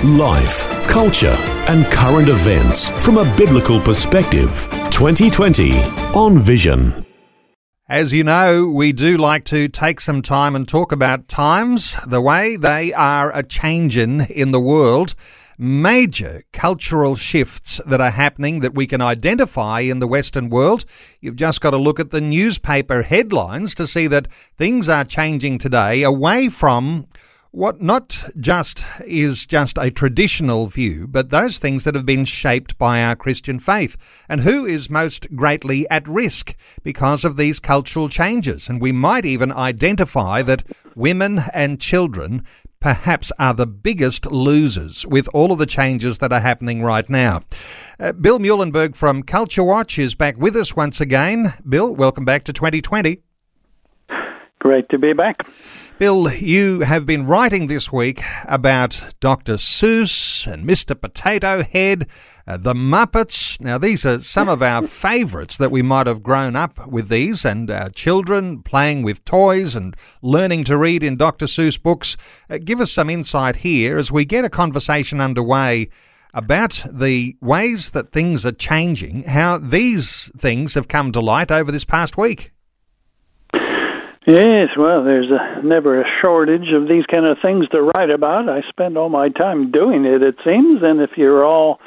Life, culture, and current events from a biblical perspective. 2020 on Vision. As you know, we do like to take some time and talk about times, the way they are a changing in the world. Major cultural shifts that are happening that we can identify in the Western world. You've just got to look at the newspaper headlines to see that things are changing today away from what not just is just a traditional view, but those things that have been shaped by our Christian faith, and who is most greatly at risk because of these cultural changes. And we might even identify that women and children perhaps are the biggest losers with all of the changes that are happening right now. Uh, Bill Muehlenberg from Culture Watch is back with us once again. Bill, welcome back to 2020. Great to be back. Bill, you have been writing this week about Dr. Seuss and Mr. Potato Head, uh, the Muppets. Now, these are some of our favourites that we might have grown up with these, and our children playing with toys and learning to read in Dr. Seuss books. Uh, give us some insight here as we get a conversation underway about the ways that things are changing, how these things have come to light over this past week. Yes, well, there's a, never a shortage of these kind of things to write about. I spend all my time doing it, it seems. And if you're all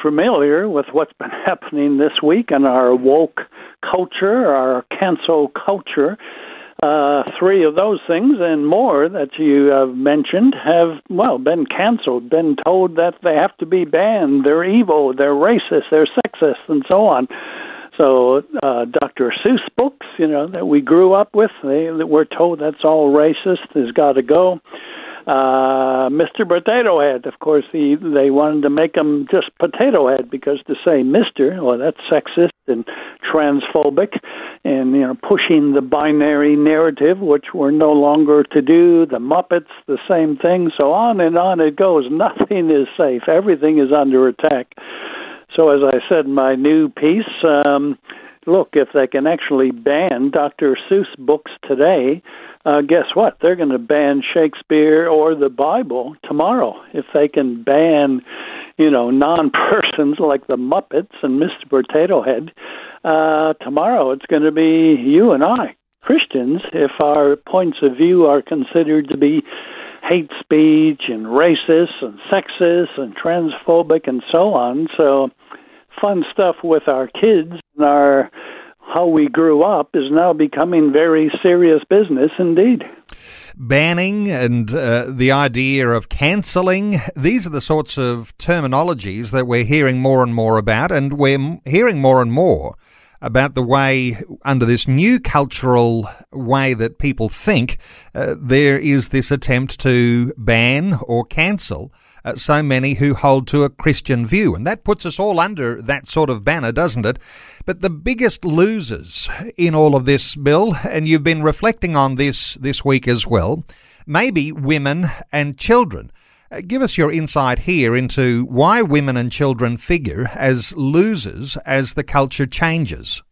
familiar with what's been happening this week in our woke culture, our cancel culture, uh, three of those things and more that you have mentioned have, well, been canceled, been told that they have to be banned, they're evil, they're racist, they're sexist, and so on. So uh, Dr. Seuss books, you know, that we grew up with, they that we're told that's all racist, has got to go. Uh, Mr. Potato Head, of course, he, they wanted to make him just Potato Head because to say Mister, well, that's sexist and transphobic, and you know, pushing the binary narrative, which we're no longer to do. The Muppets, the same thing. So on and on it goes. Nothing is safe. Everything is under attack. So, as I said my new piece, um, look, if they can actually ban Dr. Seuss books today, uh, guess what? They're going to ban Shakespeare or the Bible tomorrow. If they can ban, you know, non-persons like the Muppets and Mr. Potato Head, uh, tomorrow it's going to be you and I, Christians, if our points of view are considered to be hate speech and racist and sexist and transphobic and so on. So fun stuff with our kids and our how we grew up is now becoming very serious business indeed. Banning and uh, the idea of cancelling, these are the sorts of terminologies that we're hearing more and more about, and we're hearing more and more about the way, under this new cultural way that people think, uh, there is this attempt to ban or cancel uh, so many who hold to a Christian view. And that puts us all under that sort of banner, doesn't it? But the biggest losers in all of this, Bill, and you've been reflecting on this this week as well, maybe women and children. Uh, give us your insight here into why women and children figure as losers as the culture changes.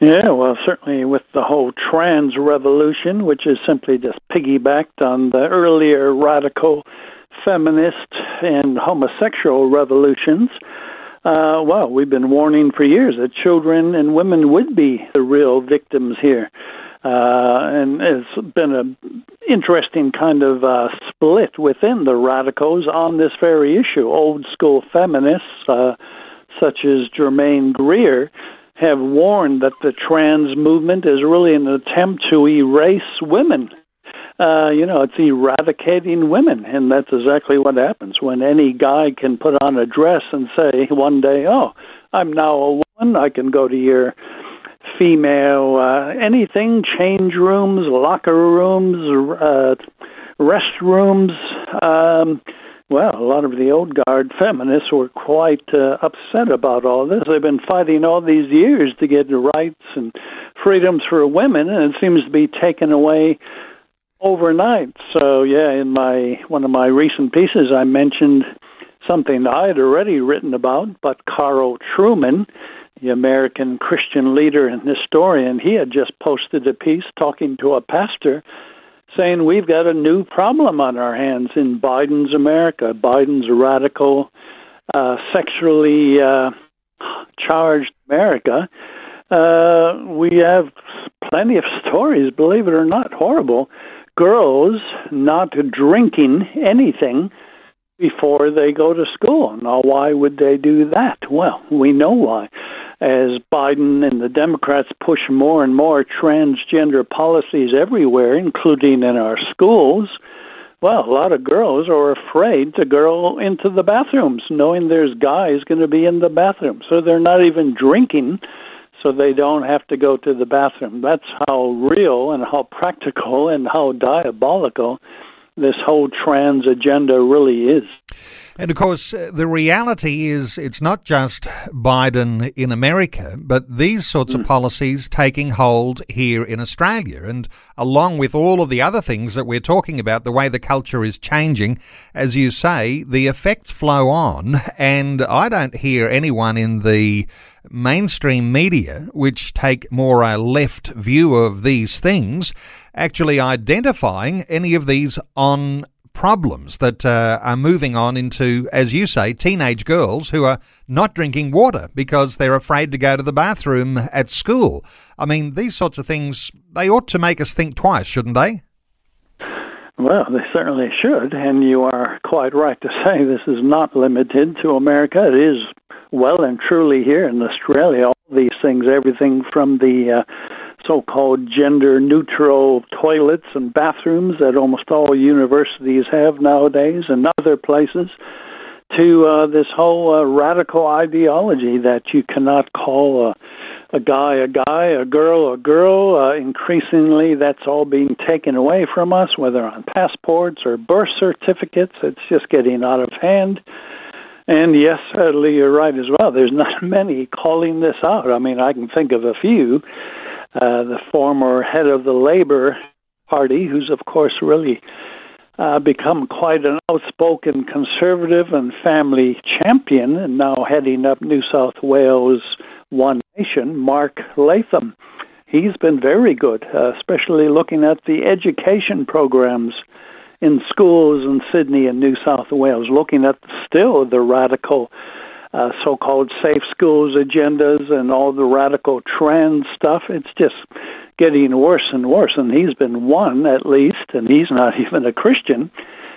Yeah, well, certainly with the whole trans revolution, which is simply just piggybacked on the earlier radical feminist and homosexual revolutions. Uh, well, we've been warning for years that children and women would be the real victims here. Uh, and it's been an interesting kind of uh, split within the radicals on this very issue. Old school feminists, uh, such as Germaine Greer, have warned that the trans movement is really an attempt to erase women. Uh, you know, it's eradicating women, and that's exactly what happens when any guy can put on a dress and say one day, "Oh, I'm now a woman. I can go to your female uh, anything, change rooms, locker rooms, uh, restrooms." Um, well, a lot of the old guard feminists were quite uh, upset about all this. They've been fighting all these years to get the rights and freedoms for women, and it seems to be taken away overnight. So, yeah, in my one of my recent pieces, I mentioned something I had already written about, but Carl Trueman, the American Christian leader and historian, he had just posted a piece talking to a pastor saying we've got a new problem on our hands in Biden's America. Biden's radical, uh, sexually uh, charged America. Uh, we have plenty of stories, believe it or not, horrible. Girls not drinking anything before they go to school. Now, why would they do that? Well, we know why as Biden and the Democrats push more and more transgender policies everywhere, including in our schools, well, a lot of girls are afraid to go into the bathrooms, knowing there's guys going to be in the bathroom. So they're not even drinking, so they don't have to go to the bathroom. That's how real and how practical and how diabolical this whole trans agenda really is. And of course, uh, the reality is it's not just Biden in America, but these sorts mm. of hmm. policies taking hold here in Australia. And along with all of the other things that we're talking about, the way the culture is changing, as you say, the effects flow on. And I don't hear anyone in the mainstream media, which take more a left view of these things, actually identifying any of these on problems that uh, are moving on into, as you say, teenage girls who are not drinking water because they're afraid to go to the bathroom at school. I mean, these sorts of things, they ought to make us think twice, shouldn't they? Well, they certainly should, and you are quite right to say this is not limited to America. It is well and truly here in Australia. All these things, everything from the uh, so called gender neutral toilets and bathrooms that almost all universities have nowadays and other places to uh, this whole uh, radical ideology that you cannot call a, a guy a guy, a girl a girl. Uh, increasingly, that's all being taken away from us, whether on passports or birth certificates. It's just getting out of hand. And yes, sadly, you're right as well. There's not many calling this out. I mean, I can think of a few uh, the former head of the Labor Party, who's of course really uh, become quite an outspoken conservative and family champion, and now heading up New South Wales One Nation, Mark Latham. He's been very good, uh, especially looking at the education programs in schools in Sydney and New South Wales, looking at still the radical uh, so-called safe schools agendas and all the radical trans stuff. It's just getting worse and worse. And he's been one, at least, and he's not even a Christian,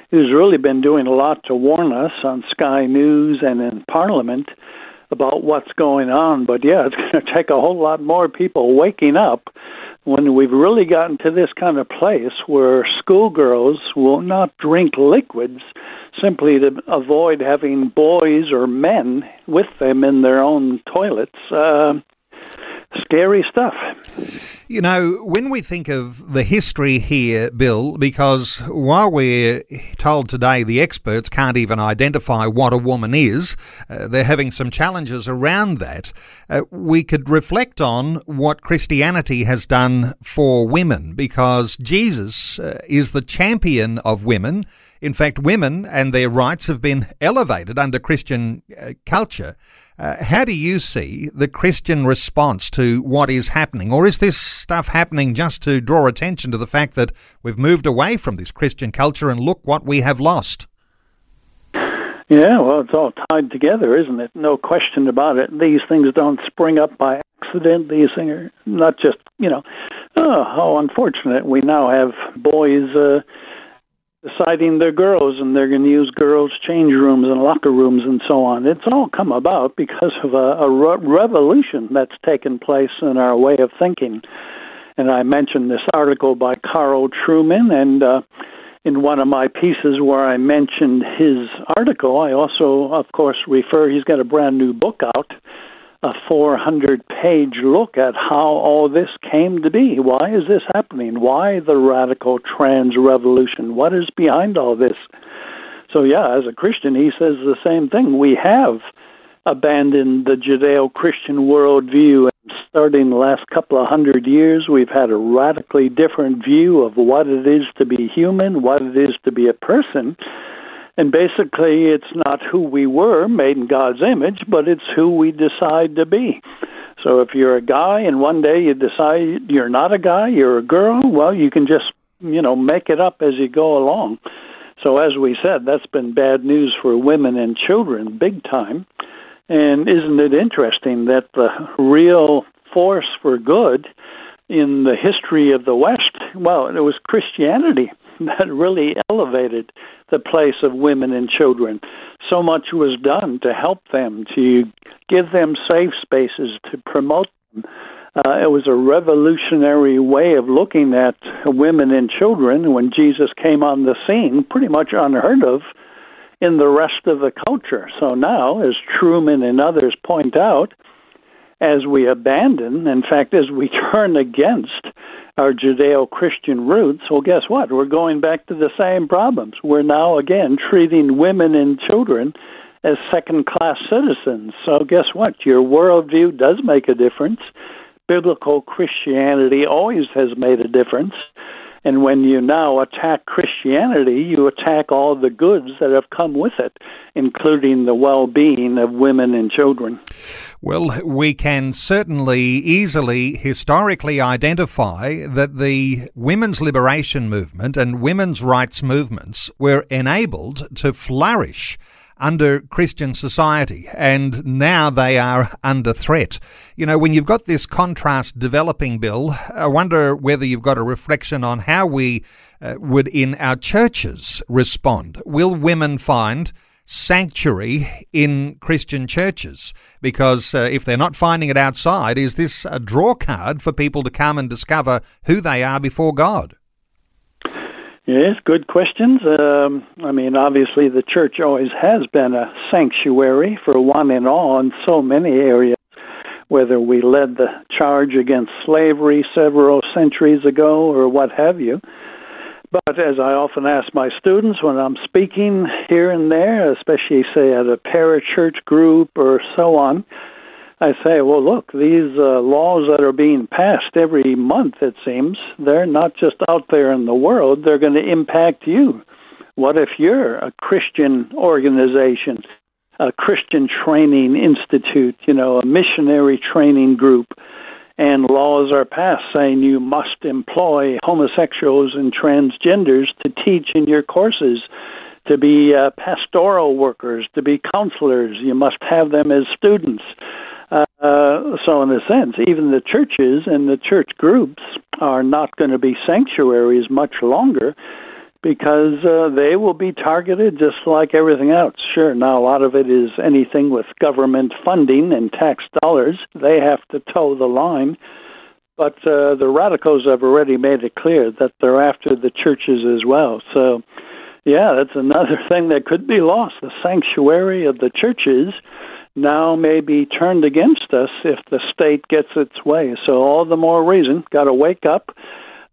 who's really been doing a lot to warn us on Sky News and in Parliament about what's going on. But yeah, it's going to take a whole lot more people waking up when we've really gotten to this kind of place where schoolgirls will not drink liquids simply to avoid having boys or men with them in their own toilets. Uh, scary stuff. You know, when we think of the history here, Bill, because while we're told today the experts can't even identify what a woman is, uh, they're having some challenges around that, uh, we could reflect on what Christianity has done for women, because Jesus uh, is the champion of women. In fact, women and their rights have been elevated under Christian uh, culture. Uh, how do you see the Christian response to what is happening? Or is this stuff happening just to draw attention to the fact that we've moved away from this Christian culture and look what we have lost? Yeah, well, it's all tied together, isn't it? No question about it. These things don't spring up by accident. These things are not just, you know, oh, how unfortunate. We now have boys. Uh, deciding they're girls and they're going to use girls' change rooms and locker rooms and so on. It's all come about because of a, a re- revolution that's taken place in our way of thinking. And I mentioned this article by Carl Trueman, and uh, in one of my pieces where I mentioned his article, I also, of course, refer. He's got a brand new book out a 400 page look at how all this came to be. Why is this happening? Why the radical trans revolution? What is behind all this? So, yeah, as a Christian, he says the same thing. We have abandoned the Judeo Christian worldview. Starting the last couple of hundred years, we've had a radically different view of what it is to be human, what it is to be a person. And basically, it's not who we were, made in God's image, but it's who we decide to be. So if you're a guy and one day you decide you're not a guy, you're a girl, well, you can just, you know, make it up as you go along. So as we said, that's been bad news for women and children big time. And isn't it interesting that the real force for good in the history of the West, well, it was Christianity that really elevated the place of women and children. So much was done to help them, to give them safe spaces, to promote them. Uh, it was a revolutionary way of looking at women and children when Jesus came on the scene, pretty much unheard of in the rest of the culture. So now, as Trueman and others point out, as we abandon, in fact, as we turn against our Judeo Christian roots, well, guess what? We're going back to the same problems. We're now, again, treating women and children as second class citizens. So, guess what? Your worldview does make a difference. Biblical Christianity always has made a difference. And when you now attack Christianity, you attack all the goods that have come with it, including the well being of women and children. Well, we can certainly easily historically identify that the women's liberation movement and women's rights movements were enabled to flourish under Christian society, and now they are under threat. You know, when you've got this contrast developing, Bill, I wonder whether you've got a reflection on how we uh, would in our churches respond. Will women find sanctuary in Christian churches? Because uh, if they're not finding it outside, is this a draw card for people to come and discover who they are before God? Yes, good questions. Um, I mean, obviously, the church always has been a sanctuary for one and all in so many areas. Whether we led the charge against slavery several centuries ago or what have you. But as I often ask my students when I'm speaking here and there, especially, say, at a parachurch group or so on, I say, well, look, these uh, laws that are being passed every month, it seems, they're not just out there in the world, they're going to impact you. What if you're a Christian organization, a Christian training institute, you know, a missionary training group, and laws are passed saying you must employ homosexuals and transgenders to teach in your courses? To be uh, pastoral workers, to be counselors, you must have them as students. Uh, so, in a sense, even the churches and the church groups are not going to be sanctuaries much longer because uh, they will be targeted just like everything else. Sure, now a lot of it is anything with government funding and tax dollars. They have to toe the line. But uh, the radicals have already made it clear that they're after the churches as well. So, yeah, that's another thing that could be lost the sanctuary of the churches now may be turned against us if the state gets its way. So, all the more reason, got to wake up,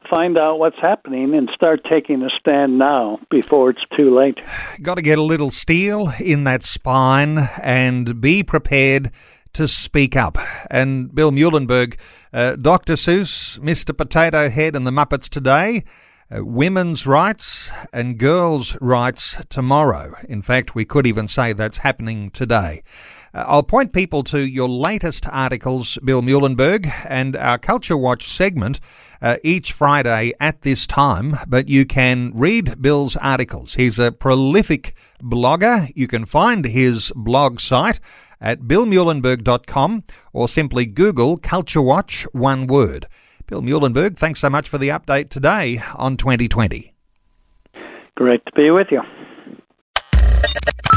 find out what's happening, and start taking a stand now before it's too late. Got to get a little steel in that spine and be prepared to speak up. And Bill Muehlenberg, uh, Dr. Seuss, Mr. Potato Head, and the Muppets today. Uh, women's rights and girls' rights tomorrow. In fact, we could even say that's happening today. Uh, I'll point people to your latest articles, Bill Muehlenberg, and our Culture Watch segment uh, each Friday at this time. But you can read Bill's articles. He's a prolific blogger. You can find his blog site at billmuehlenberg.com or simply Google Culture Watch, one word. Bill Muehlenberg, thanks so much for the update today on 2020. Great to be with you.